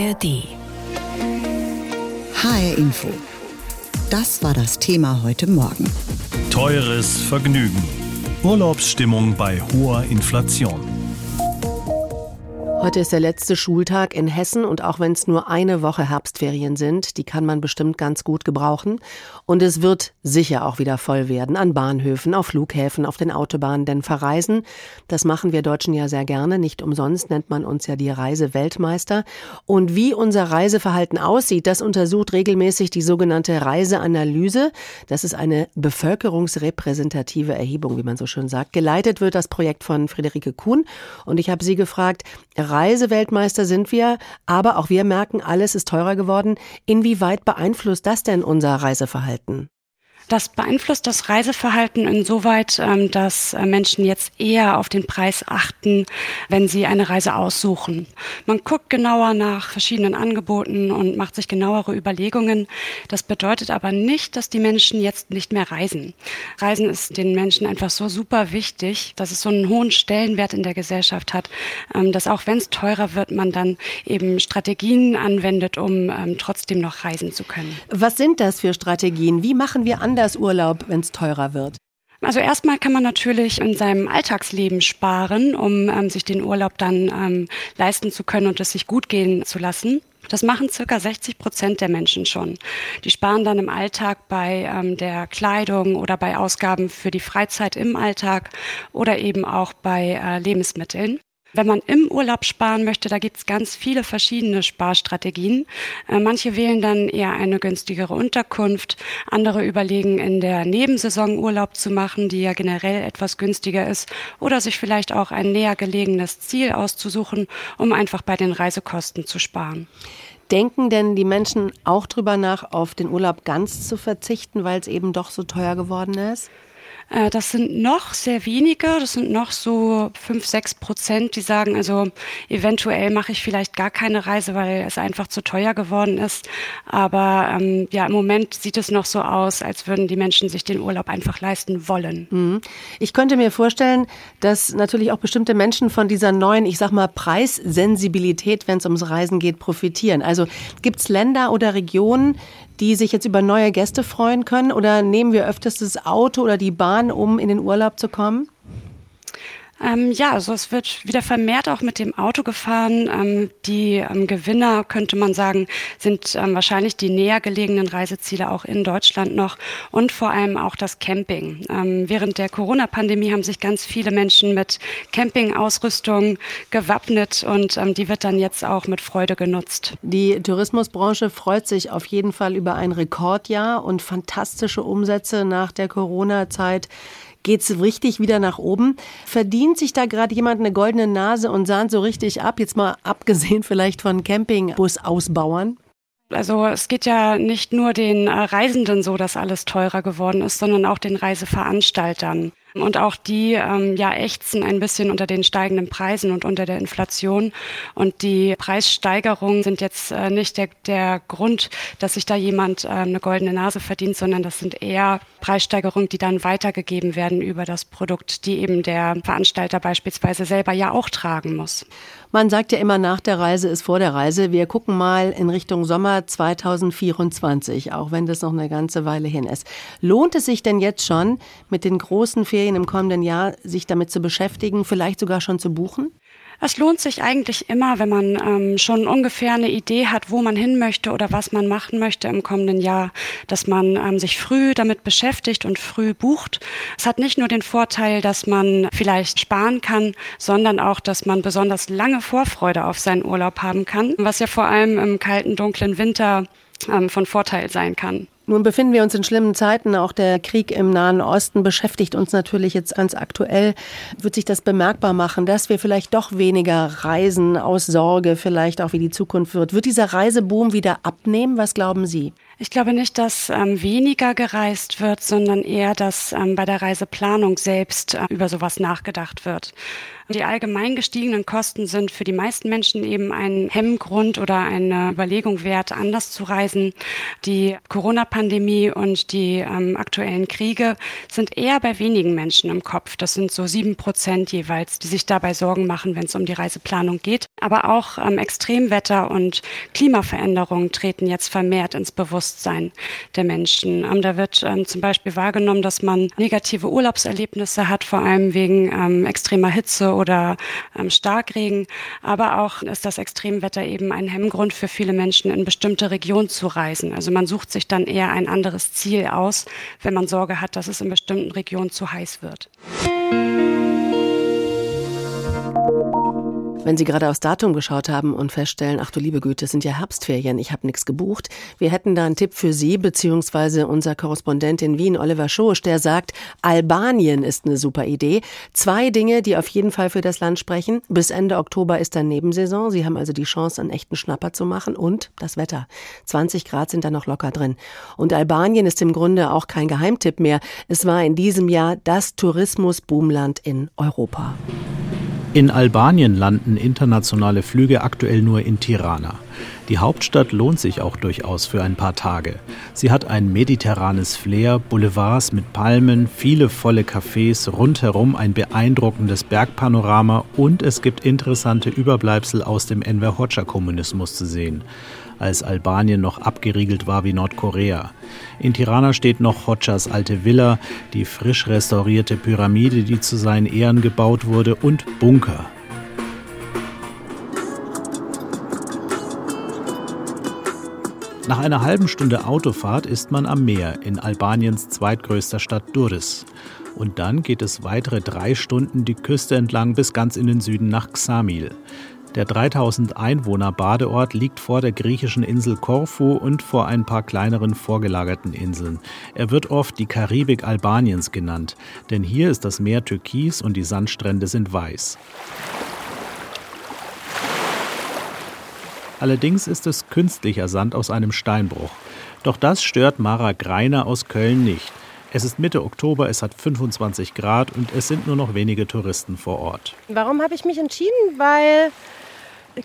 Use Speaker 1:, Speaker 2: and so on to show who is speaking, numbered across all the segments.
Speaker 1: ARD.
Speaker 2: HR Info. Das war das Thema heute Morgen.
Speaker 3: Teures Vergnügen. Urlaubsstimmung bei hoher Inflation.
Speaker 4: Heute ist der letzte Schultag in Hessen und auch wenn es nur eine Woche Herbstferien sind, die kann man bestimmt ganz gut gebrauchen. Und es wird sicher auch wieder voll werden an Bahnhöfen, auf Flughäfen, auf den Autobahnen, denn verreisen, das machen wir Deutschen ja sehr gerne. Nicht umsonst nennt man uns ja die Reiseweltmeister. Und wie unser Reiseverhalten aussieht, das untersucht regelmäßig die sogenannte Reiseanalyse. Das ist eine bevölkerungsrepräsentative Erhebung, wie man so schön sagt. Geleitet wird das Projekt von Friederike Kuhn. Und ich habe sie gefragt, Reiseweltmeister sind wir, aber auch wir merken, alles ist teurer geworden. Inwieweit beeinflusst das denn unser Reiseverhalten?
Speaker 5: Das beeinflusst das Reiseverhalten insoweit, ähm, dass äh, Menschen jetzt eher auf den Preis achten, wenn sie eine Reise aussuchen. Man guckt genauer nach verschiedenen Angeboten und macht sich genauere Überlegungen. Das bedeutet aber nicht, dass die Menschen jetzt nicht mehr reisen. Reisen ist den Menschen einfach so super wichtig, dass es so einen hohen Stellenwert in der Gesellschaft hat, ähm, dass auch wenn es teurer wird, man dann eben Strategien anwendet, um ähm, trotzdem noch reisen zu können.
Speaker 4: Was sind das für Strategien? Wie machen wir anders Urlaub, wenn es teurer wird?
Speaker 5: Also erstmal kann man natürlich in seinem Alltagsleben sparen, um ähm, sich den Urlaub dann ähm, leisten zu können und es sich gut gehen zu lassen. Das machen circa 60 Prozent der Menschen schon. Die sparen dann im Alltag bei ähm, der Kleidung oder bei Ausgaben für die Freizeit im Alltag oder eben auch bei äh, Lebensmitteln. Wenn man im Urlaub sparen möchte, da gibt es ganz viele verschiedene Sparstrategien. Äh, manche wählen dann eher eine günstigere Unterkunft, andere überlegen in der Nebensaison Urlaub zu machen, die ja generell etwas günstiger ist, oder sich vielleicht auch ein näher gelegenes Ziel auszusuchen, um einfach bei den Reisekosten zu sparen.
Speaker 4: Denken denn die Menschen auch drüber nach, auf den Urlaub ganz zu verzichten, weil es eben doch so teuer geworden ist?
Speaker 5: Äh, das sind noch sehr wenige, das sind noch so fünf, sechs Prozent, die sagen, also eventuell mache ich vielleicht gar keine Reise, weil es einfach zu teuer geworden ist. Aber ähm, ja, im Moment sieht es noch so aus, als würden die Menschen sich den Urlaub einfach leisten wollen.
Speaker 4: Mhm. Ich könnte mir vorstellen, dass natürlich auch bestimmte Menschen von dieser neuen, ich sag mal, Preissensibilität, wenn es ums Reisen geht, profitieren. Also gibt es Länder oder Regionen, die sich jetzt über neue Gäste freuen können? Oder nehmen wir öfters das Auto oder die Bahn, um in den Urlaub zu kommen?
Speaker 5: Ähm, ja, also es wird wieder vermehrt auch mit dem Auto gefahren. Ähm, die ähm, Gewinner, könnte man sagen, sind ähm, wahrscheinlich die näher gelegenen Reiseziele auch in Deutschland noch und vor allem auch das Camping. Ähm, während der Corona-Pandemie haben sich ganz viele Menschen mit Campingausrüstung gewappnet und ähm, die wird dann jetzt auch mit Freude genutzt.
Speaker 4: Die Tourismusbranche freut sich auf jeden Fall über ein Rekordjahr und fantastische Umsätze nach der Corona-Zeit geht es richtig wieder nach oben. Verdient sich da gerade jemand eine goldene Nase und sahnt so richtig ab? Jetzt mal abgesehen vielleicht von Campingbusausbauern?
Speaker 5: Also es geht ja nicht nur den äh, Reisenden so, dass alles teurer geworden ist, sondern auch den Reiseveranstaltern. Und auch die ähm, ja ächzen ein bisschen unter den steigenden Preisen und unter der Inflation. Und die Preissteigerungen sind jetzt äh, nicht der, der Grund, dass sich da jemand äh, eine goldene Nase verdient, sondern das sind eher Preissteigerungen, die dann weitergegeben werden über das Produkt, die eben der Veranstalter beispielsweise selber ja auch tragen muss.
Speaker 4: Man sagt ja immer, nach der Reise ist vor der Reise. Wir gucken mal in Richtung Sommer 2024, auch wenn das noch eine ganze Weile hin ist. Lohnt es sich denn jetzt schon mit den großen Ferien im kommenden Jahr sich damit zu beschäftigen, vielleicht sogar schon zu buchen?
Speaker 5: Es lohnt sich eigentlich immer, wenn man ähm, schon ungefähr eine Idee hat, wo man hin möchte oder was man machen möchte im kommenden Jahr, dass man ähm, sich früh damit beschäftigt und früh bucht. Es hat nicht nur den Vorteil, dass man vielleicht sparen kann, sondern auch, dass man besonders lange Vorfreude auf seinen Urlaub haben kann, was ja vor allem im kalten, dunklen Winter ähm, von Vorteil sein kann.
Speaker 4: Nun befinden wir uns in schlimmen Zeiten. Auch der Krieg im Nahen Osten beschäftigt uns natürlich jetzt ganz aktuell. Wird sich das bemerkbar machen, dass wir vielleicht doch weniger reisen aus Sorge, vielleicht auch wie die Zukunft wird? Wird dieser Reiseboom wieder abnehmen? Was glauben Sie?
Speaker 5: Ich glaube nicht, dass ähm, weniger gereist wird, sondern eher, dass ähm, bei der Reiseplanung selbst äh, über sowas nachgedacht wird. Die allgemein gestiegenen Kosten sind für die meisten Menschen eben ein Hemmgrund oder eine Überlegung wert, anders zu reisen. Die Corona-Pandemie und die ähm, aktuellen Kriege sind eher bei wenigen Menschen im Kopf. Das sind so sieben Prozent jeweils, die sich dabei Sorgen machen, wenn es um die Reiseplanung geht. Aber auch ähm, Extremwetter und Klimaveränderungen treten jetzt vermehrt ins Bewusstsein der Menschen. Ähm, da wird ähm, zum Beispiel wahrgenommen, dass man negative Urlaubserlebnisse hat, vor allem wegen ähm, extremer Hitze oder Starkregen. Aber auch ist das Extremwetter eben ein Hemmgrund für viele Menschen, in bestimmte Regionen zu reisen. Also man sucht sich dann eher ein anderes Ziel aus, wenn man Sorge hat, dass es in bestimmten Regionen zu heiß wird.
Speaker 4: Wenn Sie gerade aufs Datum geschaut haben und feststellen, ach du liebe Güte, es sind ja Herbstferien, ich habe nichts gebucht, wir hätten da einen Tipp für Sie, beziehungsweise unser Korrespondent in Wien, Oliver Schosch, der sagt, Albanien ist eine super Idee. Zwei Dinge, die auf jeden Fall für das Land sprechen. Bis Ende Oktober ist dann Nebensaison. Sie haben also die Chance, einen echten Schnapper zu machen. Und das Wetter. 20 Grad sind da noch locker drin. Und Albanien ist im Grunde auch kein Geheimtipp mehr. Es war in diesem Jahr das Tourismusboomland in Europa.
Speaker 1: In Albanien landen internationale Flüge aktuell nur in Tirana. Die Hauptstadt lohnt sich auch durchaus für ein paar Tage. Sie hat ein mediterranes Flair, Boulevards mit Palmen, viele volle Cafés, rundherum ein beeindruckendes Bergpanorama und es gibt interessante Überbleibsel aus dem Enver Hoxha-Kommunismus zu sehen als Albanien noch abgeriegelt war wie Nordkorea. In Tirana steht noch Hoxhas alte Villa, die frisch restaurierte Pyramide, die zu seinen Ehren gebaut wurde, und Bunker. Nach einer halben Stunde Autofahrt ist man am Meer in Albaniens zweitgrößter Stadt Durres. Und dann geht es weitere drei Stunden die Küste entlang bis ganz in den Süden nach Xamil. Der 3000 Einwohner Badeort liegt vor der griechischen Insel Korfu und vor ein paar kleineren vorgelagerten Inseln. Er wird oft die Karibik Albaniens genannt, denn hier ist das Meer türkis und die Sandstrände sind weiß. Allerdings ist es künstlicher Sand aus einem Steinbruch. Doch das stört Mara Greiner aus Köln nicht. Es ist Mitte Oktober, es hat 25 Grad und es sind nur noch wenige Touristen vor Ort.
Speaker 6: Warum habe ich mich entschieden? Weil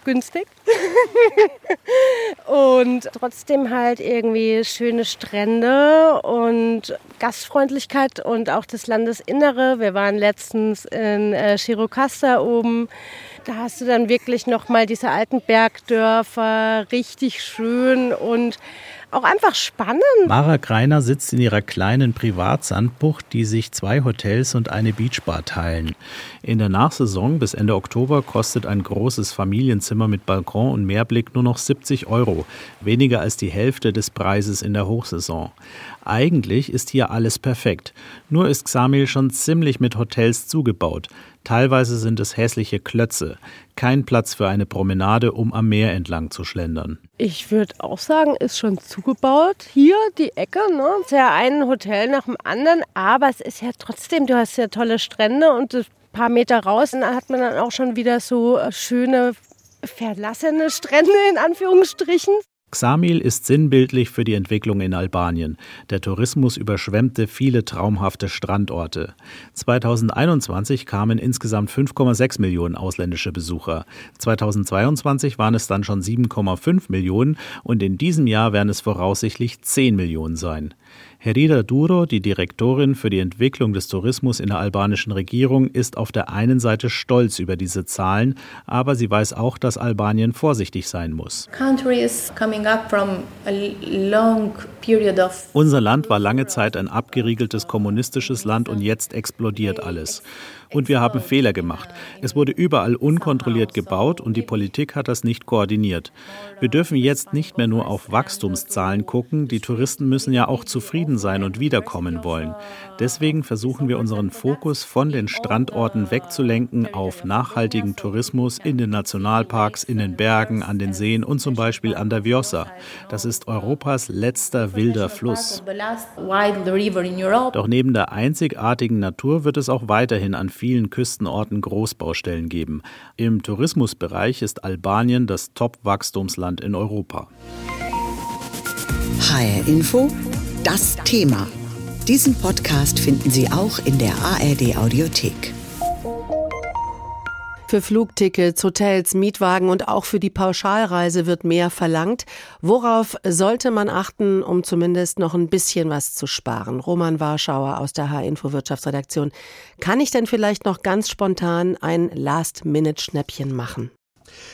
Speaker 6: günstig. und trotzdem halt irgendwie schöne Strände und Gastfreundlichkeit und auch das Landesinnere. Wir waren letztens in äh, Chirokasta oben. Da hast du dann wirklich noch mal diese alten Bergdörfer, richtig schön und auch einfach spannend.
Speaker 1: Mara Greiner sitzt in ihrer kleinen Privatsandbucht, die sich zwei Hotels und eine Beachbar teilen. In der Nachsaison bis Ende Oktober kostet ein großes Familienzimmer mit Balkon und Meerblick nur noch 70 Euro, weniger als die Hälfte des Preises in der Hochsaison. Eigentlich ist hier alles perfekt. Nur ist Xamil schon ziemlich mit Hotels zugebaut. Teilweise sind es hässliche Klötze. Kein Platz für eine Promenade, um am Meer entlang zu schlendern.
Speaker 6: Ich würde auch sagen, ist schon zugebaut. Hier die Ecke, ne? Ist ja ein Hotel nach dem anderen. Aber es ist ja trotzdem, du hast ja tolle Strände und ein paar Meter raus und da hat man dann auch schon wieder so äh, schöne verlassene Strände in Anführungsstrichen.
Speaker 1: Xamil ist sinnbildlich für die Entwicklung in Albanien. Der Tourismus überschwemmte viele traumhafte Strandorte. 2021 kamen insgesamt 5,6 Millionen ausländische Besucher. 2022 waren es dann schon 7,5 Millionen und in diesem Jahr werden es voraussichtlich 10 Millionen sein. Herida Duro, die Direktorin für die Entwicklung des Tourismus in der albanischen Regierung, ist auf der einen Seite stolz über diese Zahlen, aber sie weiß auch, dass Albanien vorsichtig sein muss. Unser Land war lange Zeit ein abgeriegeltes kommunistisches Land und jetzt explodiert alles. Und wir haben Fehler gemacht. Es wurde überall unkontrolliert gebaut und die Politik hat das nicht koordiniert. Wir dürfen jetzt nicht mehr nur auf Wachstumszahlen gucken. Die Touristen müssen ja auch zufrieden sein und wiederkommen wollen. Deswegen versuchen wir unseren Fokus von den Strandorten wegzulenken auf nachhaltigen Tourismus in den Nationalparks, in den Bergen, an den Seen und zum Beispiel an der Vjosa. Das ist Europas letzter wilder Fluss. Doch neben der einzigartigen Natur wird es auch weiterhin an vielen Küstenorten Großbaustellen geben. Im Tourismusbereich ist Albanien das Top-Wachstumsland in Europa.
Speaker 2: HR Info, das Thema. Diesen Podcast finden Sie auch in der ARD Audiothek.
Speaker 4: Für Flugtickets, Hotels, Mietwagen und auch für die Pauschalreise wird mehr verlangt. Worauf sollte man achten, um zumindest noch ein bisschen was zu sparen? Roman Warschauer aus der H-Info Wirtschaftsredaktion. Kann ich denn vielleicht noch ganz spontan ein Last-Minute-Schnäppchen machen?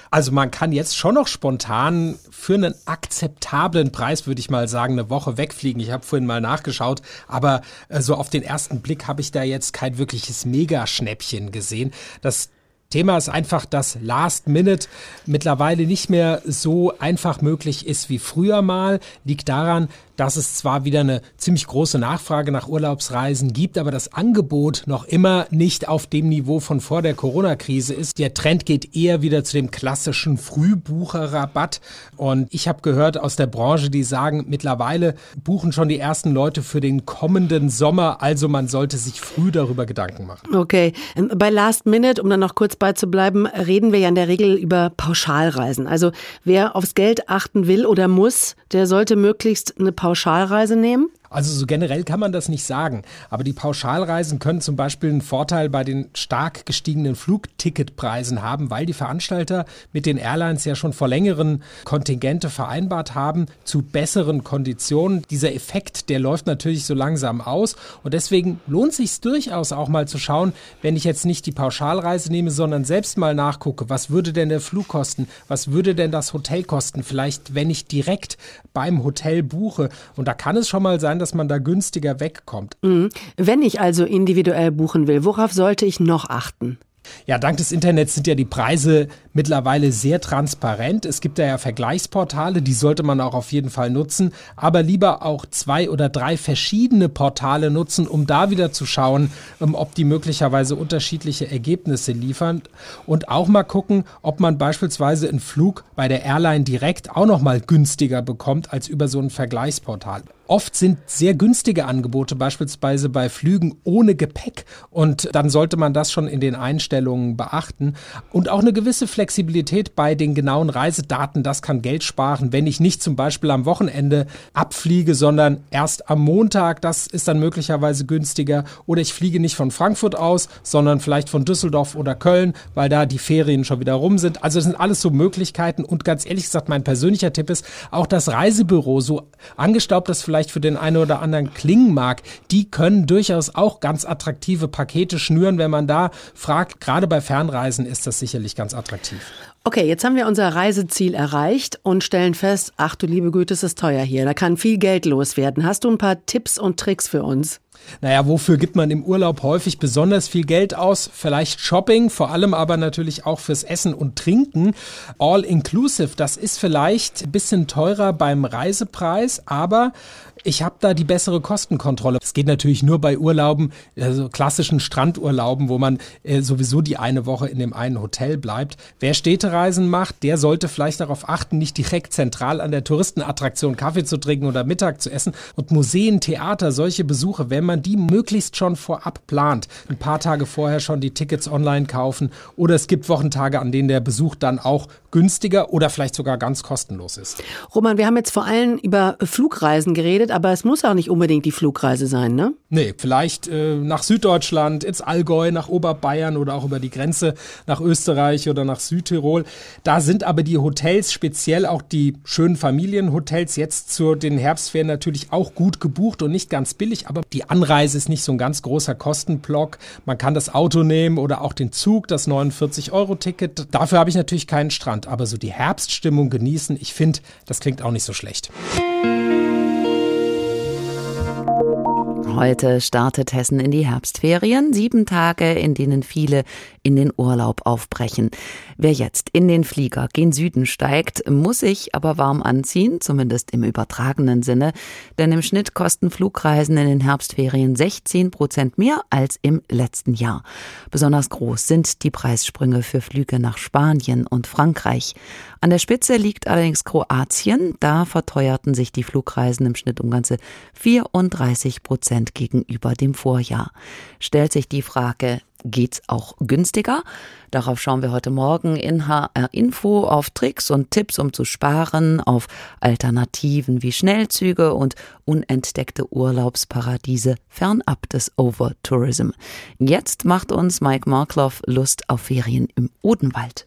Speaker 7: Also man kann jetzt schon noch spontan für einen akzeptablen Preis, würde ich mal sagen, eine Woche wegfliegen. Ich habe vorhin mal nachgeschaut, aber äh, so auf den ersten Blick habe ich da jetzt kein wirkliches Megaschnäppchen gesehen. Das Thema ist einfach, dass Last Minute mittlerweile nicht mehr so einfach möglich ist wie früher mal. Liegt daran, dass es zwar wieder eine ziemlich große Nachfrage nach Urlaubsreisen gibt, aber das Angebot noch immer nicht auf dem Niveau von vor der Corona-Krise ist. Der Trend geht eher wieder zu dem klassischen Frühbucherrabatt. Und ich habe gehört aus der Branche, die sagen, mittlerweile buchen schon die ersten Leute für den kommenden Sommer. Also man sollte sich früh darüber Gedanken machen.
Speaker 4: Okay. Bei Last Minute, um dann noch kurz beizubleiben, reden wir ja in der Regel über Pauschalreisen. Also wer aufs Geld achten will oder muss, der sollte möglichst eine Pauschalreise nehmen?
Speaker 7: Also so generell kann man das nicht sagen. Aber die Pauschalreisen können zum Beispiel einen Vorteil bei den stark gestiegenen Flugticketpreisen haben, weil die Veranstalter mit den Airlines ja schon vor längeren Kontingente vereinbart haben zu besseren Konditionen. Dieser Effekt, der läuft natürlich so langsam aus. Und deswegen lohnt sich durchaus auch mal zu schauen, wenn ich jetzt nicht die Pauschalreise nehme, sondern selbst mal nachgucke, was würde denn der Flug kosten? Was würde denn das Hotel kosten? Vielleicht, wenn ich direkt beim Hotel buche. Und da kann es schon mal sein, dass man da günstiger wegkommt.
Speaker 4: Mhm. Wenn ich also individuell buchen will, worauf sollte ich noch achten?
Speaker 7: Ja, dank des Internets sind ja die Preise mittlerweile sehr transparent. Es gibt da ja Vergleichsportale, die sollte man auch auf jeden Fall nutzen, aber lieber auch zwei oder drei verschiedene Portale nutzen, um da wieder zu schauen, ähm, ob die möglicherweise unterschiedliche Ergebnisse liefern und auch mal gucken, ob man beispielsweise einen Flug bei der Airline direkt auch noch mal günstiger bekommt als über so ein Vergleichsportal. Oft sind sehr günstige Angebote, beispielsweise bei Flügen ohne Gepäck. Und dann sollte man das schon in den Einstellungen beachten. Und auch eine gewisse Flexibilität bei den genauen Reisedaten, das kann Geld sparen, wenn ich nicht zum Beispiel am Wochenende abfliege, sondern erst am Montag. Das ist dann möglicherweise günstiger. Oder ich fliege nicht von Frankfurt aus, sondern vielleicht von Düsseldorf oder Köln, weil da die Ferien schon wieder rum sind. Also das sind alles so Möglichkeiten. Und ganz ehrlich gesagt, mein persönlicher Tipp ist, auch das Reisebüro, so angestaubt das vielleicht für den einen oder anderen klingen mag, die können durchaus auch ganz attraktive Pakete schnüren, wenn man da fragt. Gerade bei Fernreisen ist das sicherlich ganz attraktiv.
Speaker 4: Okay, jetzt haben wir unser Reiseziel erreicht und stellen fest, ach du liebe Güte, es ist teuer hier. Da kann viel Geld loswerden. Hast du ein paar Tipps und Tricks für uns?
Speaker 7: Naja, wofür gibt man im Urlaub häufig besonders viel Geld aus? Vielleicht Shopping, vor allem aber natürlich auch fürs Essen und Trinken. All inclusive, das ist vielleicht ein bisschen teurer beim Reisepreis, aber ich habe da die bessere Kostenkontrolle. Es geht natürlich nur bei Urlauben, also klassischen Strandurlauben, wo man äh, sowieso die eine Woche in dem einen Hotel bleibt. Wer Städtereisen macht, der sollte vielleicht darauf achten, nicht direkt zentral an der Touristenattraktion Kaffee zu trinken oder Mittag zu essen. Und Museen, Theater, solche Besuche, wenn man die möglichst schon vorab plant, ein paar Tage vorher schon die Tickets online kaufen oder es gibt Wochentage, an denen der Besuch dann auch günstiger oder vielleicht sogar ganz kostenlos ist.
Speaker 4: Roman, wir haben jetzt vor allem über Flugreisen geredet, aber es muss auch nicht unbedingt die Flugreise sein, ne?
Speaker 7: Nee, vielleicht äh, nach Süddeutschland, ins Allgäu, nach Oberbayern oder auch über die Grenze nach Österreich oder nach Südtirol. Da sind aber die Hotels, speziell auch die schönen Familienhotels, jetzt zu den Herbstferien natürlich auch gut gebucht und nicht ganz billig, aber die Anreise ist nicht so ein ganz großer Kostenblock. Man kann das Auto nehmen oder auch den Zug, das 49-Euro-Ticket. Dafür habe ich natürlich keinen Strand, aber so die Herbststimmung genießen, ich finde, das klingt auch nicht so schlecht.
Speaker 8: Heute startet Hessen in die Herbstferien, sieben Tage, in denen viele in den Urlaub aufbrechen. Wer jetzt in den Flieger gen Süden steigt, muss sich aber warm anziehen, zumindest im übertragenen Sinne, denn im Schnitt kosten Flugreisen in den Herbstferien 16 Prozent mehr als im letzten Jahr. Besonders groß sind die Preissprünge für Flüge nach Spanien und Frankreich. An der Spitze liegt allerdings Kroatien. Da verteuerten sich die Flugreisen im Schnitt um ganze 34 Prozent gegenüber dem Vorjahr. Stellt sich die Frage, geht's auch günstiger. Darauf schauen wir heute Morgen in HR Info auf Tricks und Tipps, um zu sparen, auf Alternativen wie Schnellzüge und unentdeckte Urlaubsparadiese fernab des Overtourism. Jetzt macht uns Mike Markloff Lust auf Ferien im Odenwald.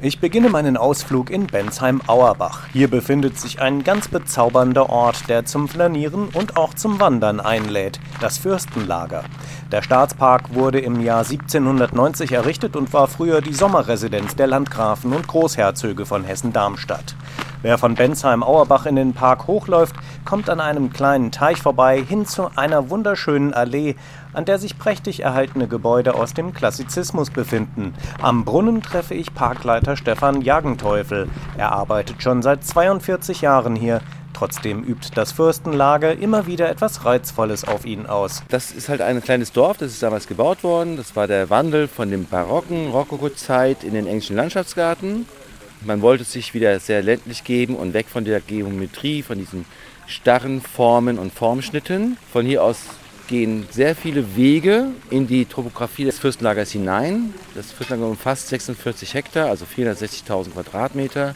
Speaker 9: Ich beginne meinen Ausflug in Bensheim-Auerbach. Hier befindet sich ein ganz bezaubernder Ort, der zum Flanieren und auch zum Wandern einlädt, das Fürstenlager. Der Staatspark wurde im Jahr 1790 errichtet und war früher die Sommerresidenz der Landgrafen und Großherzöge von Hessen-Darmstadt. Wer von Bensheim-Auerbach in den Park hochläuft, kommt an einem kleinen Teich vorbei hin zu einer wunderschönen Allee, an der sich prächtig erhaltene Gebäude aus dem Klassizismus befinden. Am Brunnen treffe ich Parkleiter Stefan Jagenteufel. Er arbeitet schon seit 42 Jahren hier. Trotzdem übt das Fürstenlager immer wieder etwas Reizvolles auf ihn aus.
Speaker 10: Das ist halt ein kleines Dorf, das ist damals gebaut worden. Das war der Wandel von dem barocken Rokoko-Zeit in den englischen Landschaftsgarten. Man wollte sich wieder sehr ländlich geben und weg von der Geometrie, von diesen starren Formen und Formschnitten. Von hier aus gehen sehr viele Wege in die Topografie des Fürstenlagers hinein. Das Fürstenlager umfasst 46 Hektar, also 460.000 Quadratmeter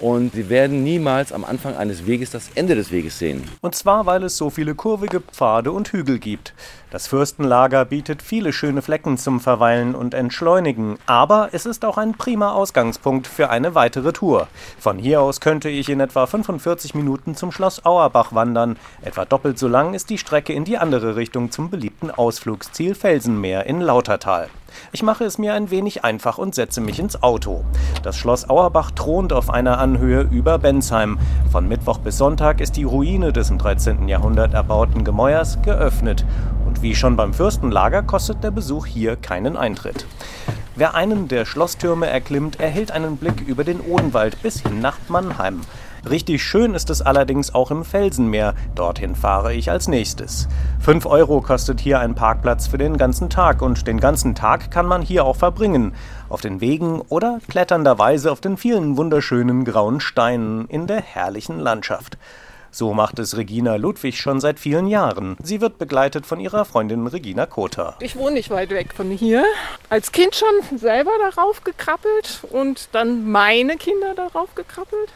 Speaker 10: und Sie werden niemals am Anfang eines Weges das Ende des Weges sehen.
Speaker 9: Und zwar, weil es so viele kurvige Pfade und Hügel gibt. Das Fürstenlager bietet viele schöne Flecken zum Verweilen und Entschleunigen, aber es ist auch ein prima Ausgangspunkt für eine weitere Tour. Von hier aus könnte ich in etwa 45 Minuten zum Schloss Auerbach wandern. Etwa doppelt so lang ist die Strecke in die andere Richtung zum beliebten Ausflugsziel Felsenmeer in Lautertal. Ich mache es mir ein wenig einfach und setze mich ins Auto. Das Schloss Auerbach thront auf einer Anhöhe über Bensheim. Von Mittwoch bis Sonntag ist die Ruine des im 13. Jahrhundert erbauten Gemäuers geöffnet. Und wie schon beim Fürstenlager kostet der Besuch hier keinen Eintritt. Wer einen der Schlosstürme erklimmt, erhält einen Blick über den Odenwald bis hin nach Mannheim. Richtig schön ist es allerdings auch im Felsenmeer. Dorthin fahre ich als nächstes. 5 Euro kostet hier ein Parkplatz für den ganzen Tag und den ganzen Tag kann man hier auch verbringen. Auf den Wegen oder kletternderweise auf den vielen wunderschönen grauen Steinen in der herrlichen Landschaft. So macht es Regina Ludwig schon seit vielen Jahren. Sie wird begleitet von ihrer Freundin Regina Kota.
Speaker 11: Ich wohne nicht weit weg von hier. Als Kind schon selber darauf gekrabbelt und dann meine Kinder darauf gekrabbelt.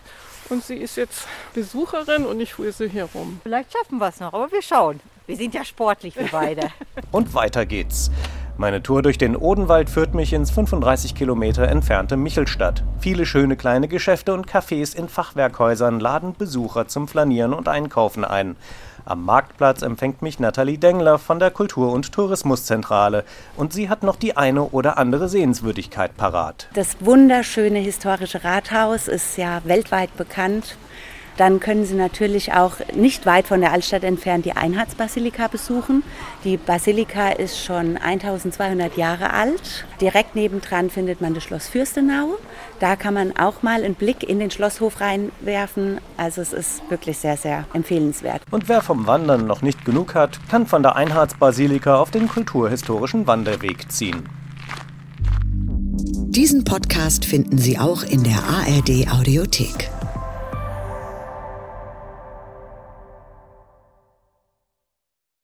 Speaker 11: Und sie ist jetzt Besucherin und ich fuhr sie hier rum.
Speaker 12: Vielleicht schaffen wir es noch, aber wir schauen. Wir sind ja sportlich, wir beide.
Speaker 9: und weiter geht's. Meine Tour durch den Odenwald führt mich ins 35 Kilometer entfernte Michelstadt. Viele schöne kleine Geschäfte und Cafés in Fachwerkhäusern laden Besucher zum Flanieren und Einkaufen ein. Am Marktplatz empfängt mich Nathalie Dengler von der Kultur- und Tourismuszentrale und sie hat noch die eine oder andere Sehenswürdigkeit parat.
Speaker 13: Das wunderschöne historische Rathaus ist ja weltweit bekannt dann können Sie natürlich auch nicht weit von der Altstadt entfernt die Einheitsbasilika besuchen. Die Basilika ist schon 1200 Jahre alt. Direkt nebendran findet man das Schloss Fürstenau. Da kann man auch mal einen Blick in den Schlosshof reinwerfen. Also es ist wirklich sehr, sehr empfehlenswert.
Speaker 9: Und wer vom Wandern noch nicht genug hat, kann von der Einheitsbasilika auf den kulturhistorischen Wanderweg ziehen.
Speaker 2: Diesen Podcast finden Sie auch in der ARD Audiothek.